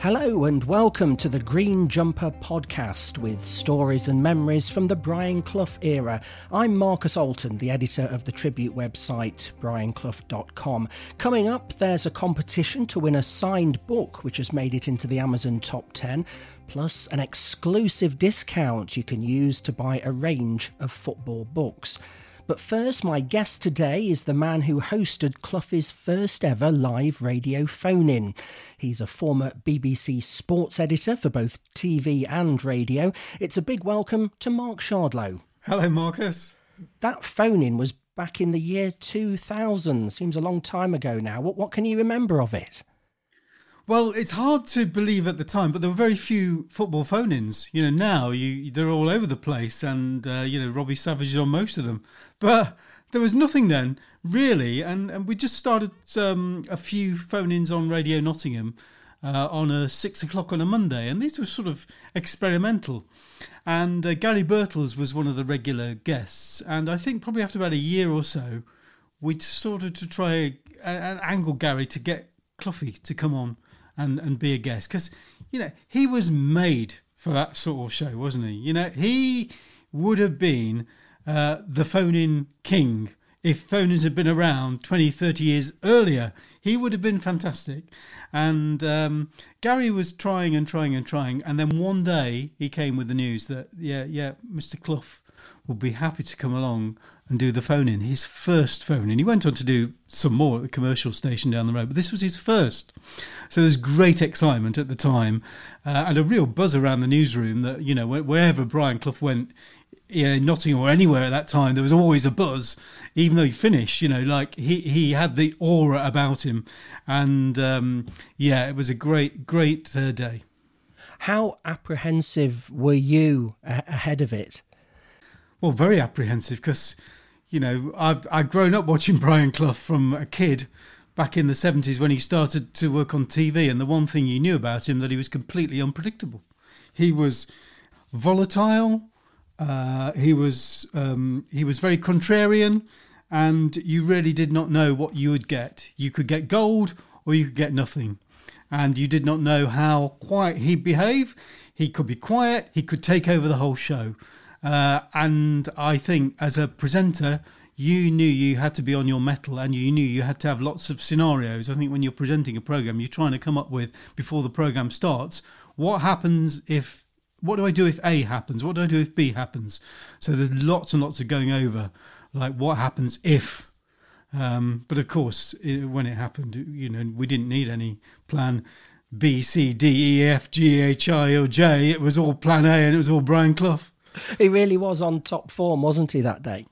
Hello and welcome to the Green Jumper podcast with stories and memories from the Brian Clough era. I'm Marcus Alton, the editor of the tribute website brianclough.com. Coming up, there's a competition to win a signed book which has made it into the Amazon top 10, plus an exclusive discount you can use to buy a range of football books. But first, my guest today is the man who hosted Clough's first ever live radio phone in. He's a former BBC sports editor for both TV and radio. It's a big welcome to Mark Shardlow. Hello, Marcus. That phone in was back in the year 2000. Seems a long time ago now. What, what can you remember of it? Well, it's hard to believe at the time, but there were very few football phone-ins. You know, now you they're all over the place, and uh, you know Robbie Savage is on most of them. But there was nothing then, really, and and we just started um, a few phone-ins on Radio Nottingham uh, on a six o'clock on a Monday, and these were sort of experimental. And uh, Gary Birtles was one of the regular guests, and I think probably after about a year or so, we started to try and angle Gary to get Cloughie to come on and, and be a guest because you know he was made for that sort of show, wasn't he? You know he would have been uh, the phone-in king if phone-ins had been around 20, 30 years earlier. He would have been fantastic. And um, Gary was trying and trying and trying, and then one day he came with the news that yeah, yeah, Mr. Clough will be happy to come along and do the phone in. His first phone in. He went on to do some more at the commercial station down the road, but this was his first. So there's great excitement at the time uh, and a real buzz around the newsroom that, you know, wherever Brian Clough went, know, Nottingham or anywhere at that time, there was always a buzz, even though he finished, you know, like he, he had the aura about him. And um, yeah, it was a great, great uh, day. How apprehensive were you ahead of it? Well, very apprehensive because you know, I've, I've grown up watching Brian Clough from a kid back in the 70s when he started to work on TV. And the one thing you knew about him that he was completely unpredictable. He was volatile. Uh, he was um, he was very contrarian, and you really did not know what you would get. You could get gold, or you could get nothing, and you did not know how quiet he'd behave. He could be quiet. He could take over the whole show. Uh, and I think as a presenter, you knew you had to be on your mettle and you knew you had to have lots of scenarios. I think when you're presenting a program, you're trying to come up with before the program starts what happens if, what do I do if A happens? What do I do if B happens? So there's lots and lots of going over, like what happens if. Um, but of course, it, when it happened, you know, we didn't need any plan B, C, D, E, F, G, H, I, or J. It was all plan A and it was all Brian Clough he really was on top form, wasn't he, that day?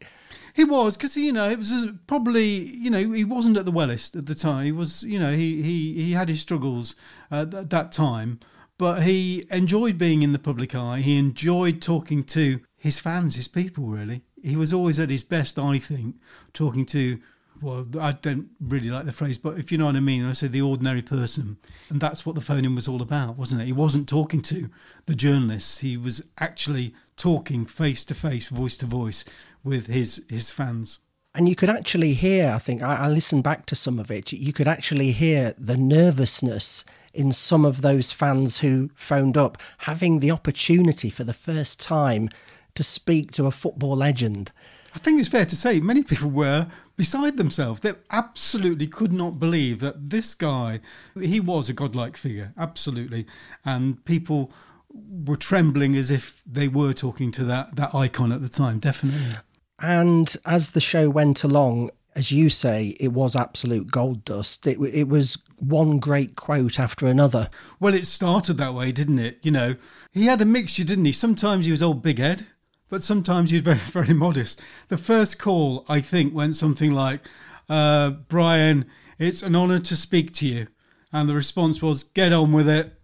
He was because you know it was probably you know he wasn't at the wellest at the time. He was you know he he he had his struggles uh, at that time, but he enjoyed being in the public eye. He enjoyed talking to his fans, his people. Really, he was always at his best. I think talking to well, I don't really like the phrase, but if you know what I mean, I say the ordinary person. And that's what the phone in was all about, wasn't it? He wasn't talking to the journalists, he was actually talking face to face, voice to voice with his, his fans. And you could actually hear, I think, I, I listened back to some of it, you could actually hear the nervousness in some of those fans who phoned up, having the opportunity for the first time to speak to a football legend. I think it's fair to say many people were beside themselves. They absolutely could not believe that this guy, he was a godlike figure, absolutely. And people were trembling as if they were talking to that, that icon at the time, definitely. And as the show went along, as you say, it was absolute gold dust. It, it was one great quote after another. Well, it started that way, didn't it? You know, he had a mixture, didn't he? Sometimes he was old big head, but sometimes was very, very modest. The first call, I think, went something like, uh, Brian, it's an honour to speak to you. And the response was, get on with it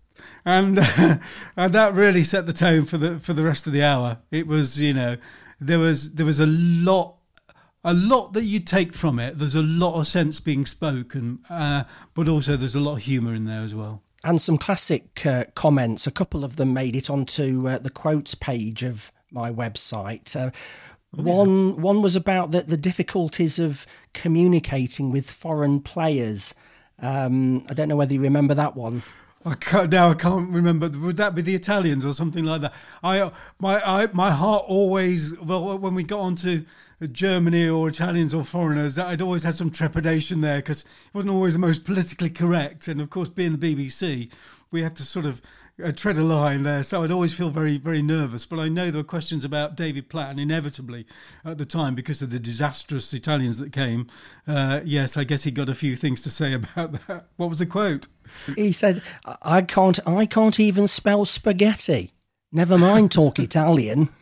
and and that really set the tone for the for the rest of the hour. It was you know there was there was a lot a lot that you take from it. There's a lot of sense being spoken, uh, but also there's a lot of humour in there as well. And some classic uh, comments. A couple of them made it onto uh, the quotes page of my website. Uh, oh, one yeah. one was about the, the difficulties of communicating with foreign players. Um, I don't know whether you remember that one. I can't, now I can't remember. Would that be the Italians or something like that? I my I, my heart always well when we got onto Germany or Italians or foreigners, that I'd always had some trepidation there because it wasn't always the most politically correct. And of course, being the BBC, we had to sort of uh, tread a line there. So I'd always feel very, very nervous. But I know there were questions about David Platt, and inevitably at the time, because of the disastrous Italians that came, uh, yes, I guess he got a few things to say about that. What was the quote? He said, "I can't, I can't even spell spaghetti. Never mind talk Italian."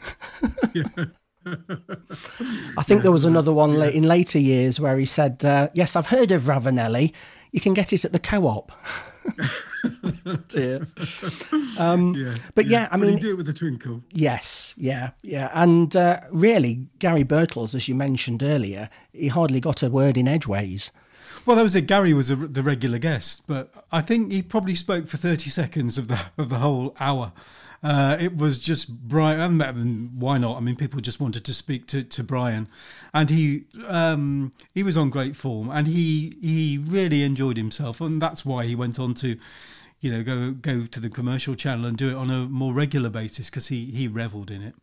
I think there was another one yes. in later years where he said, uh, "Yes, I've heard of Ravanelli. You can get it at the co-op." Dear. Um, yeah, but yeah, yeah I mean, do it with a twinkle. Yes, yeah, yeah, and uh, really, Gary Birtles, as you mentioned earlier, he hardly got a word in edgeways. Well, that was it. Gary was a, the regular guest, but I think he probably spoke for thirty seconds of the of the whole hour. Uh, it was just Brian. And why not? I mean, people just wanted to speak to, to Brian, and he um, he was on great form, and he he really enjoyed himself, and that's why he went on to, you know, go go to the commercial channel and do it on a more regular basis because he he revelled in it.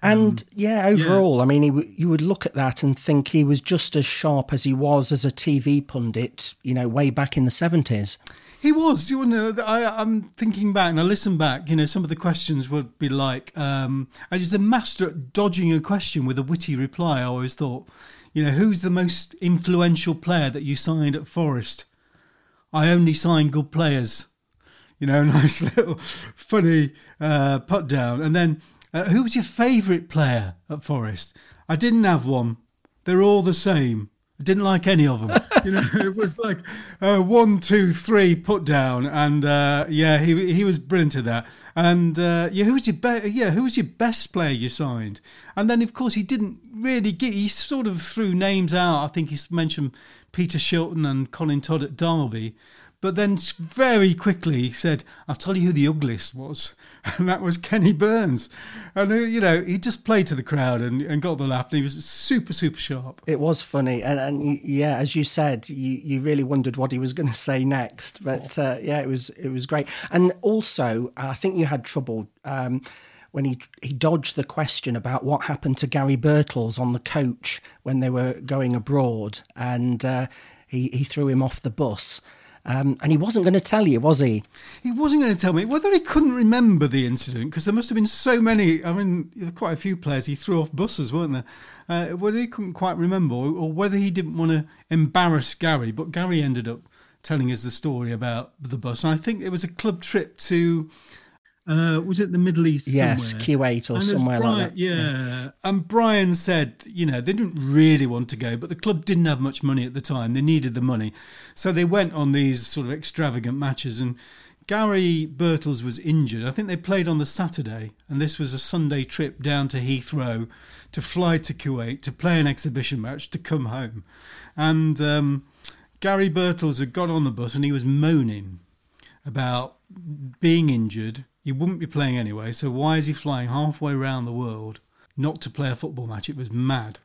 And um, yeah, overall, yeah. I mean, he, you would look at that and think he was just as sharp as he was as a TV pundit, you know, way back in the seventies. He was. You know, I, am thinking back and I listen back. You know, some of the questions would be like, um, "He's a master at dodging a question with a witty reply." I always thought, you know, who's the most influential player that you signed at Forest? I only sign good players. You know, nice little funny uh, put down. And then, uh, who was your favourite player at Forest? I didn't have one. They're all the same. Didn't like any of them. you know, it was like uh, one, two, three put down, and uh, yeah, he he was brilliant at that. And uh, yeah, who was your be- yeah, who was your best player you signed? And then of course he didn't really get. He sort of threw names out. I think he mentioned Peter Shilton and Colin Todd at Derby, but then very quickly he said, "I'll tell you who the ugliest was." and that was Kenny Burns. And, uh, you know, he just played to the crowd and, and got the laugh, and he was super, super sharp. It was funny. And, and yeah, as you said, you, you really wondered what he was going to say next. But uh, yeah, it was it was great. And also, I think you had trouble. Um, when he he dodged the question about what happened to Gary Birtles on the coach when they were going abroad, and uh, he he threw him off the bus. Um, and he wasn't going to tell you, was he? He wasn't going to tell me whether he couldn't remember the incident because there must have been so many. I mean, quite a few players he threw off buses, weren't there? Uh, whether he couldn't quite remember or whether he didn't want to embarrass Gary, but Gary ended up telling us the story about the bus. And I think it was a club trip to uh, was it the Middle East? Yes, somewhere? Kuwait or and somewhere Brian, like that. Yeah. yeah. And Brian said, you know, they didn't really want to go, but the club didn't have much money at the time. They needed the money. So they went on these sort of extravagant matches. And Gary Birtles was injured. I think they played on the Saturday, and this was a Sunday trip down to Heathrow to fly to Kuwait to play an exhibition match to come home. And um, Gary Birtles had got on the bus and he was moaning about being injured he wouldn't be playing anyway, so why is he flying halfway around the world not to play a football match? It was mad.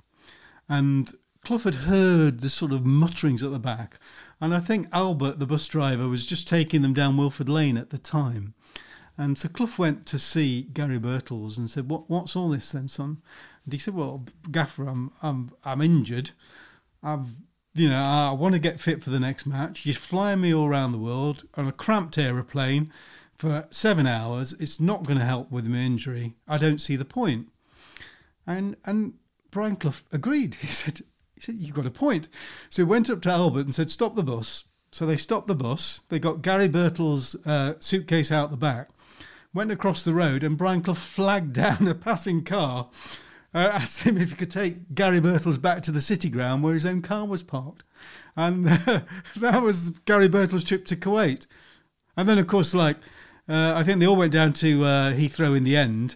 And Clough had heard the sort of mutterings at the back, and I think Albert, the bus driver, was just taking them down Wilford Lane at the time. And so Clough went to see Gary Birtles and said, "What, what's all this then, son?" And he said, "Well, Gaffer, I'm, I'm, I'm injured. I've, you know, I want to get fit for the next match. You're flying me all around the world on a cramped aeroplane for seven hours. It's not going to help with my injury. I don't see the point. And and Brian Clough agreed. He said, he said, You've got a point. So he went up to Albert and said, stop the bus. So they stopped the bus. They got Gary Birtles' uh, suitcase out the back, went across the road, and Brian Clough flagged down a passing car, uh, asked him if he could take Gary Birtles back to the city ground where his own car was parked. And uh, that was Gary Birtles' trip to Kuwait. And then, of course, like uh, I think they all went down to uh, Heathrow in the end,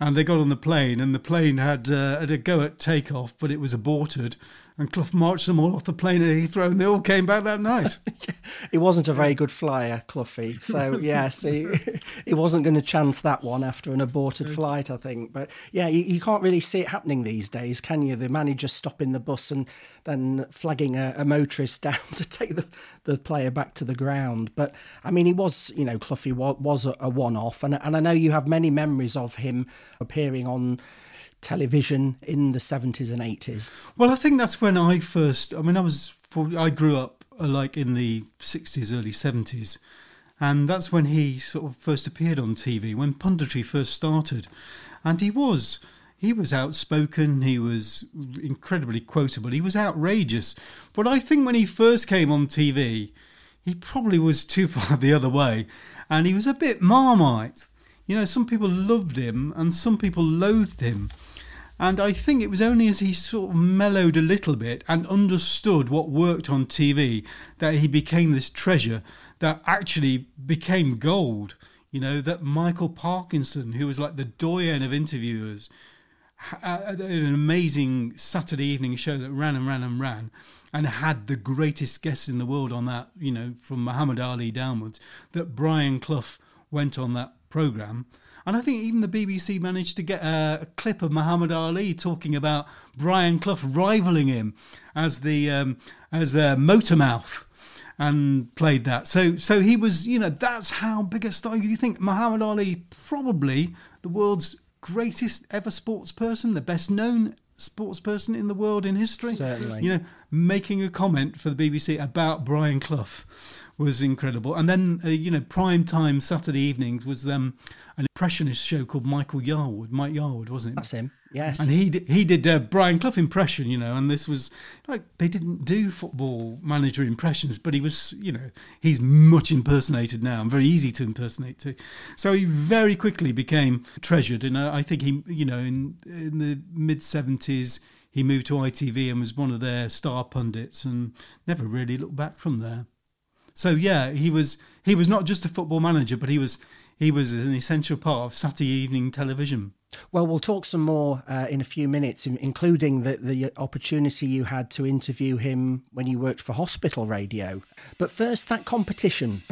and they got on the plane, and the plane had uh, had a go at takeoff, but it was aborted, and Clough marched them all off the plane at Heathrow, and they all came back that night. he wasn't a very good flyer, Cloughie. So yes, he, he wasn't going to chance that one after an aborted flight, I think. But yeah, you, you, can't really see it happening these days, can you? The manager stopping the bus and then flagging a, a motorist down to take the, the player back to the ground. But I mean, he was, you know, Cloughie was, was a, a one-off, and and I know you have many memories of him appearing on television in the 70s and 80s? Well, I think that's when I first, I mean, I was, I grew up uh, like in the 60s, early 70s. And that's when he sort of first appeared on TV, when punditry first started. And he was, he was outspoken, he was incredibly quotable, he was outrageous. But I think when he first came on TV, he probably was too far the other way. And he was a bit marmite. You know, some people loved him and some people loathed him. And I think it was only as he sort of mellowed a little bit and understood what worked on TV that he became this treasure that actually became gold. You know, that Michael Parkinson, who was like the doyen of interviewers, uh, had an amazing Saturday evening show that ran and ran and ran and had the greatest guests in the world on that, you know, from Muhammad Ali downwards, that Brian Clough went on that programme and I think even the BBC managed to get a, clip of Muhammad Ali talking about Brian Clough rivaling him as the um, as a Motormouth and played that. So so he was, you know, that's how big a star. You think Muhammad Ali probably the world's greatest ever sports person, the best known sports person in the world in history. Certainly. You know, making a comment for the BBC about Brian Clough was incredible. And then, uh, you know, prime time Saturday evenings was um, an impressionist show called Michael Yarwood. Mike Yarwood, wasn't it? That's him. Yes. And he did, he did uh, Brian Clough impression, you know, and this was like they didn't do football manager impressions, but he was, you know, he's much impersonated now and very easy to impersonate too. So he very quickly became treasured, and uh, I think he, you know, in in the mid seventies he moved to ITV and was one of their star pundits, and never really looked back from there. So yeah, he was he was not just a football manager, but he was he was an essential part of Saturday evening television. Well, we'll talk some more uh, in a few minutes, including the, the opportunity you had to interview him when you worked for hospital radio. But first, that competition.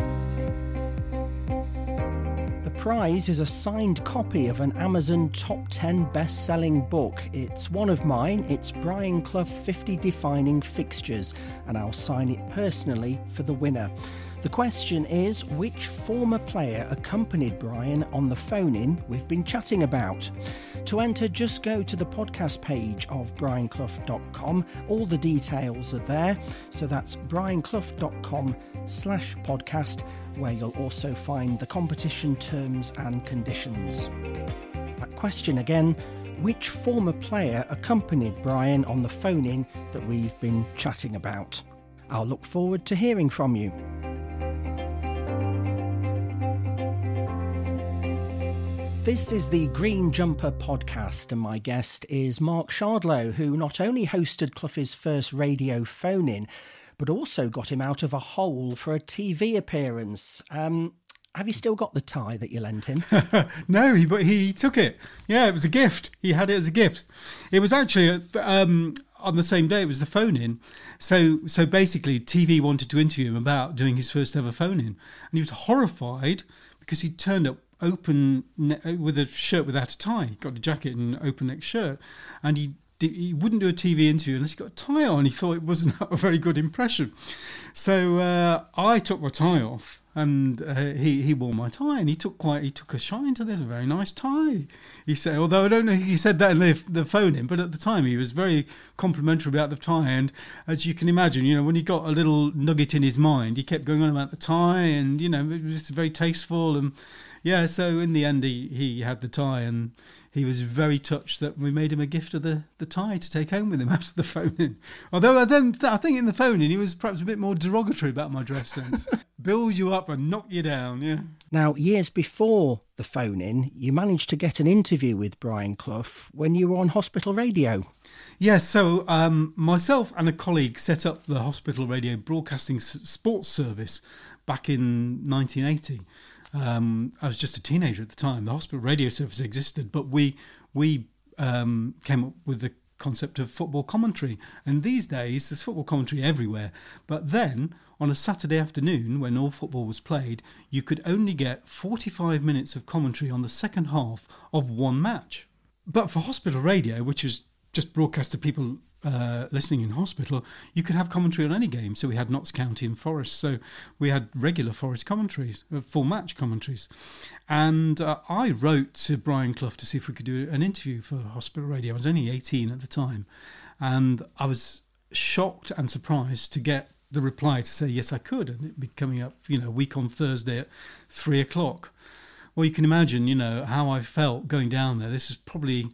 The prize is a signed copy of an Amazon top 10 best selling book. It's one of mine. It's Brian Clough 50 Defining Fixtures, and I'll sign it personally for the winner. The question is which former player accompanied Brian on the phone in we've been chatting about? To enter, just go to the podcast page of brianclough.com. All the details are there. So that's brianclough.com slash podcast, where you'll also find the competition terms and conditions. That question again which former player accompanied Brian on the phone in that we've been chatting about? I'll look forward to hearing from you. This is the Green Jumper podcast, and my guest is Mark Shardlow, who not only hosted Cloughie's first radio phone in, but also got him out of a hole for a TV appearance. Um, have you still got the tie that you lent him? no, he but he took it. Yeah, it was a gift. He had it as a gift. It was actually um, on the same day. It was the phone in. So so basically, TV wanted to interview him about doing his first ever phone in, and he was horrified because he turned up open ne- with a shirt without a tie. He got a jacket and open neck shirt, and he he wouldn't do a TV interview unless he got a tie on. He thought it wasn't a very good impression. So uh, I took my tie off, and uh, he he wore my tie, and he took quite he took a shine to this. A very nice tie, he said. Although I don't know, he said that in the the phone in, but at the time he was very complimentary about the tie. And as you can imagine, you know, when he got a little nugget in his mind, he kept going on about the tie, and you know, it was very tasteful and yeah, so in the end, he, he had the tie, and he was very touched that we made him a gift of the, the tie to take home with him after the phone in. Although I then I think in the phone in he was perhaps a bit more derogatory about my dress sense. Build you up and knock you down, yeah. Now, years before the phone in, you managed to get an interview with Brian Clough when you were on hospital radio. Yes, so um, myself and a colleague set up the hospital radio broadcasting sports service back in 1980. Um, I was just a teenager at the time. The hospital radio service existed, but we we um, came up with the concept of football commentary. And these days, there's football commentary everywhere. But then, on a Saturday afternoon, when all football was played, you could only get 45 minutes of commentary on the second half of one match. But for hospital radio, which was just broadcast to people uh, listening in hospital, you could have commentary on any game. So we had Notts County and Forest. So we had regular Forest commentaries, uh, full match commentaries. And uh, I wrote to Brian Clough to see if we could do an interview for hospital radio. I was only 18 at the time. And I was shocked and surprised to get the reply to say, yes, I could. And it'd be coming up, you know, week on Thursday at three o'clock. Well, you can imagine, you know, how I felt going down there. This is probably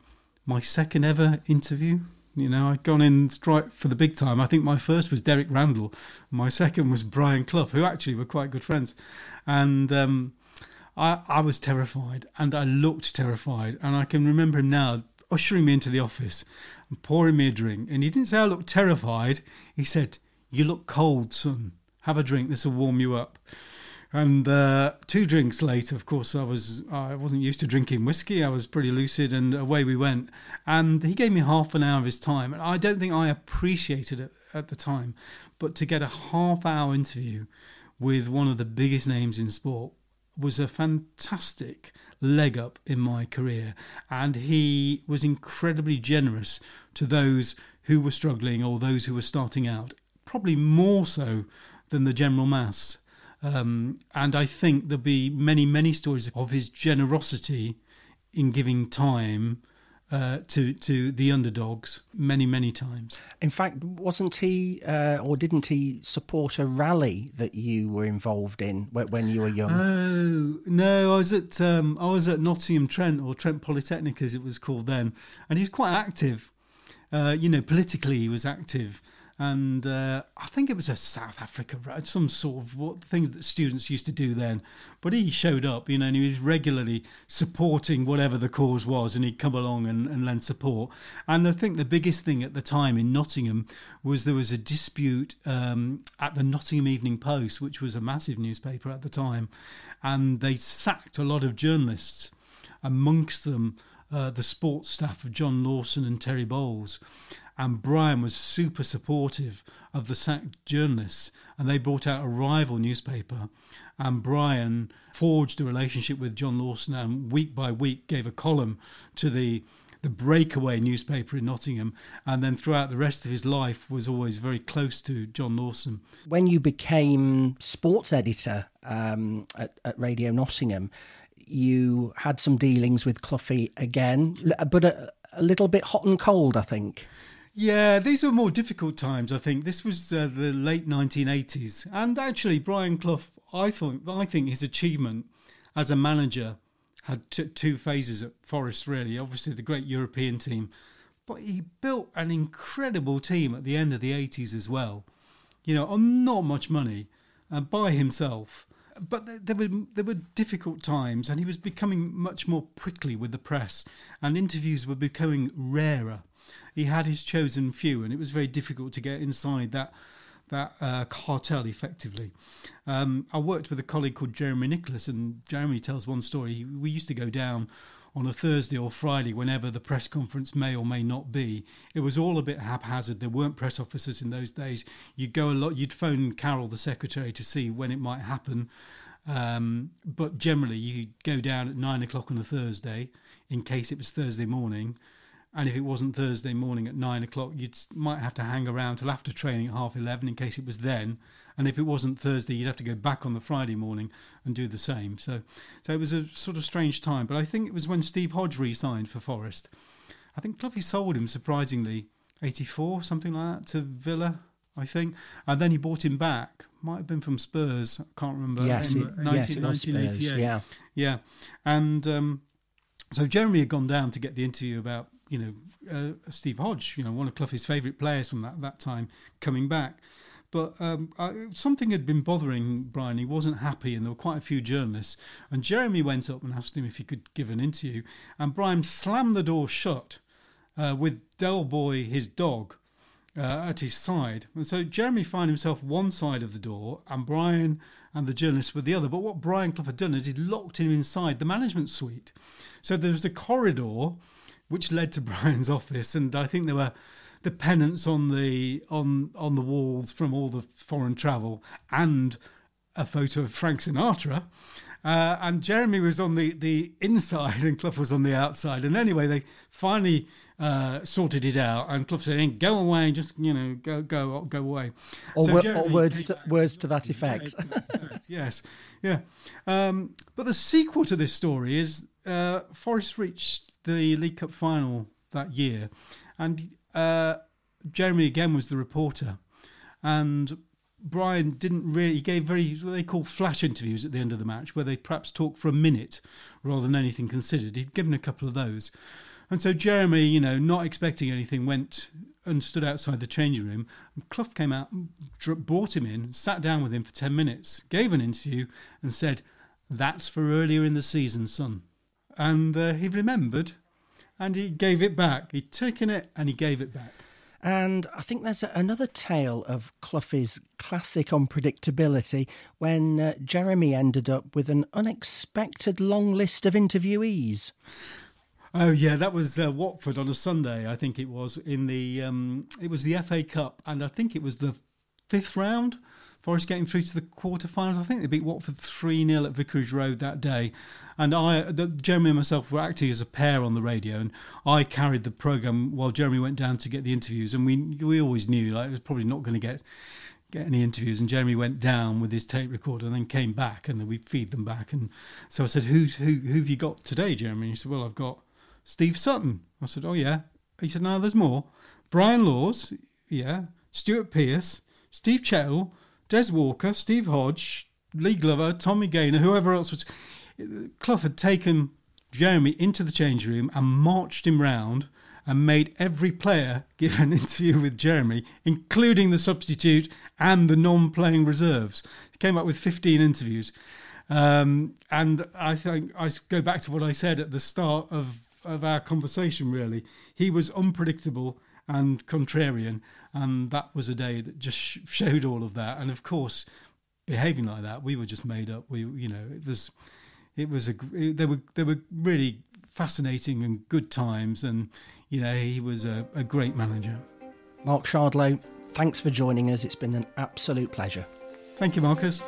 my second ever interview you know, I'd gone in for the big time. I think my first was Derek Randall. My second was Brian Clough, who actually were quite good friends. And um, I, I was terrified and I looked terrified. And I can remember him now ushering me into the office and pouring me a drink. And he didn't say I looked terrified. He said, You look cold, son. Have a drink. This will warm you up. And uh, two drinks later, of course, I was I wasn't used to drinking whiskey. I was pretty lucid, and away we went. And he gave me half an hour of his time, and I don't think I appreciated it at the time. But to get a half hour interview with one of the biggest names in sport was a fantastic leg up in my career, and he was incredibly generous to those who were struggling or those who were starting out. Probably more so than the general mass. Um, and I think there'll be many, many stories of his generosity in giving time uh, to to the underdogs many, many times. In fact, wasn't he, uh, or didn't he support a rally that you were involved in when you were young? Oh no, I was at um, I was at Nottingham Trent or Trent Polytechnic as it was called then, and he was quite active. Uh, you know, politically he was active and uh, I think it was a South Africa, some sort of what things that students used to do then. But he showed up, you know, and he was regularly supporting whatever the cause was, and he'd come along and, and lend support. And I think the biggest thing at the time in Nottingham was there was a dispute um, at the Nottingham Evening Post, which was a massive newspaper at the time, and they sacked a lot of journalists, amongst them. Uh, the sports staff of John Lawson and Terry Bowles and Brian was super supportive of the sacked journalists, and they brought out a rival newspaper. And Brian forged a relationship with John Lawson, and week by week gave a column to the the breakaway newspaper in Nottingham, and then throughout the rest of his life was always very close to John Lawson. When you became sports editor um, at, at Radio Nottingham, you had some dealings with Cloughie again, but a, a little bit hot and cold, I think. Yeah, these were more difficult times. I think this was uh, the late 1980s, and actually, Brian Clough. I thought I think his achievement as a manager had t- two phases at Forest. Really, obviously the great European team, but he built an incredible team at the end of the 80s as well. You know, on not much money, and by himself. But there were there were difficult times, and he was becoming much more prickly with the press, and interviews were becoming rarer he had his chosen few, and it was very difficult to get inside that that uh, cartel effectively. Um, I worked with a colleague called Jeremy Nicholas, and Jeremy tells one story. We used to go down on a Thursday or Friday, whenever the press conference may or may not be. It was all a bit haphazard. There weren't press officers in those days. You'd go a lot. You'd phone Carol, the secretary, to see when it might happen. Um, but generally, you go down at nine o'clock on a Thursday in case it was Thursday morning and if it wasn't Thursday morning at nine o'clock, you might have to hang around till after training at half eleven in case it was then. And if it wasn't Thursday, you'd have to go back on the Friday morning and do the same. So, so it was a sort of strange time. But I think it was when Steve Hodge re-signed for Forest. I think Cloughie sold him surprisingly, eighty four something like that to Villa. I think, and then he bought him back. Might have been from Spurs. I can't remember. Yes, it, 19, yes, it was Spurs. Yeah, yeah, and um, so Jeremy had gone down to get the interview about you know, uh, Steve Hodge, you know, one of Cloughie's favourite players from that, that time, coming back. But um, I, something had been bothering Brian. He wasn't happy, and there were quite a few journalists. And Jeremy went up and asked him if he could give an interview. And Brian slammed the door shut uh, with Del Boy, his dog, uh, at his side. And so Jeremy found himself one side of the door, and Brian and the journalists were the other. But what Brian Clough had done is he'd locked him inside the management suite. So there was a corridor which led to Brian's office, and I think there were the pennants on the on on the walls from all the foreign travel, and a photo of Frank Sinatra. Uh, and Jeremy was on the, the inside and Clough was on the outside. And anyway, they finally uh, sorted it out. And Clough said, "Go away, just you know, go go go away." Or, so or words to, words to that effect. yes, yeah. Um, but the sequel to this story is uh, Forest reached the League Cup final that year, and uh, Jeremy again was the reporter, and Brian didn't really he gave very they call flash interviews at the end of the match where they perhaps talk for a minute rather than anything considered. He'd given a couple of those. And so Jeremy, you know, not expecting anything, went and stood outside the changing room. Clough came out, brought him in, sat down with him for 10 minutes, gave an interview, and said, That's for earlier in the season, son. And uh, he remembered and he gave it back. He'd taken it and he gave it back. And I think there's another tale of Clough's classic unpredictability when uh, Jeremy ended up with an unexpected long list of interviewees. Oh yeah, that was uh, Watford on a Sunday. I think it was in the um, it was the FA Cup, and I think it was the fifth round. Forest getting through to the quarterfinals. I think they beat Watford three 0 at Vicarage Road that day, and I, the, Jeremy and myself were acting as a pair on the radio, and I carried the program while Jeremy went down to get the interviews, and we we always knew like it was probably not going to get get any interviews. And Jeremy went down with his tape recorder and then came back, and then we feed them back. And so I said, "Who's who? Who have you got today, Jeremy?" And he said, "Well, I've got." Steve Sutton. I said, Oh, yeah. He said, No, there's more. Brian Laws, yeah. Stuart Pearce, Steve Chettle, Des Walker, Steve Hodge, Lee Glover, Tommy Gaynor, whoever else was. Clough had taken Jeremy into the change room and marched him round and made every player give an interview with Jeremy, including the substitute and the non playing reserves. He came up with 15 interviews. Um, and I think I go back to what I said at the start of of our conversation, really. He was unpredictable and contrarian, and that was a day that just showed all of that. And of course, behaving like that, we were just made up. We, you know, it was, it was a, it, there were there were really fascinating and good times, and you know, he was a, a great manager. Mark Shardlow, thanks for joining us. It's been an absolute pleasure. Thank you, Marcus.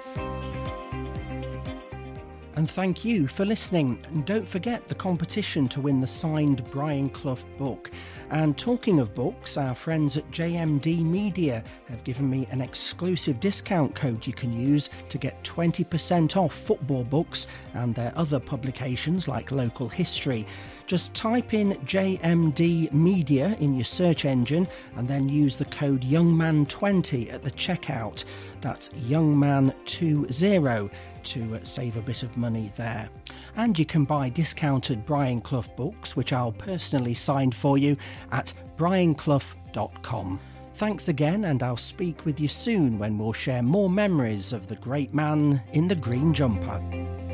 And thank you for listening. And don't forget the competition to win the signed Brian Clough book. And talking of books, our friends at JMD Media have given me an exclusive discount code you can use to get 20% off football books and their other publications like local history. Just type in JMD Media in your search engine and then use the code YoungMan20 at the checkout. That's YoungMan20 to save a bit of money there. And you can buy discounted Brian Clough books, which I'll personally sign for you, at brianclough.com. Thanks again, and I'll speak with you soon when we'll share more memories of the great man in the green jumper.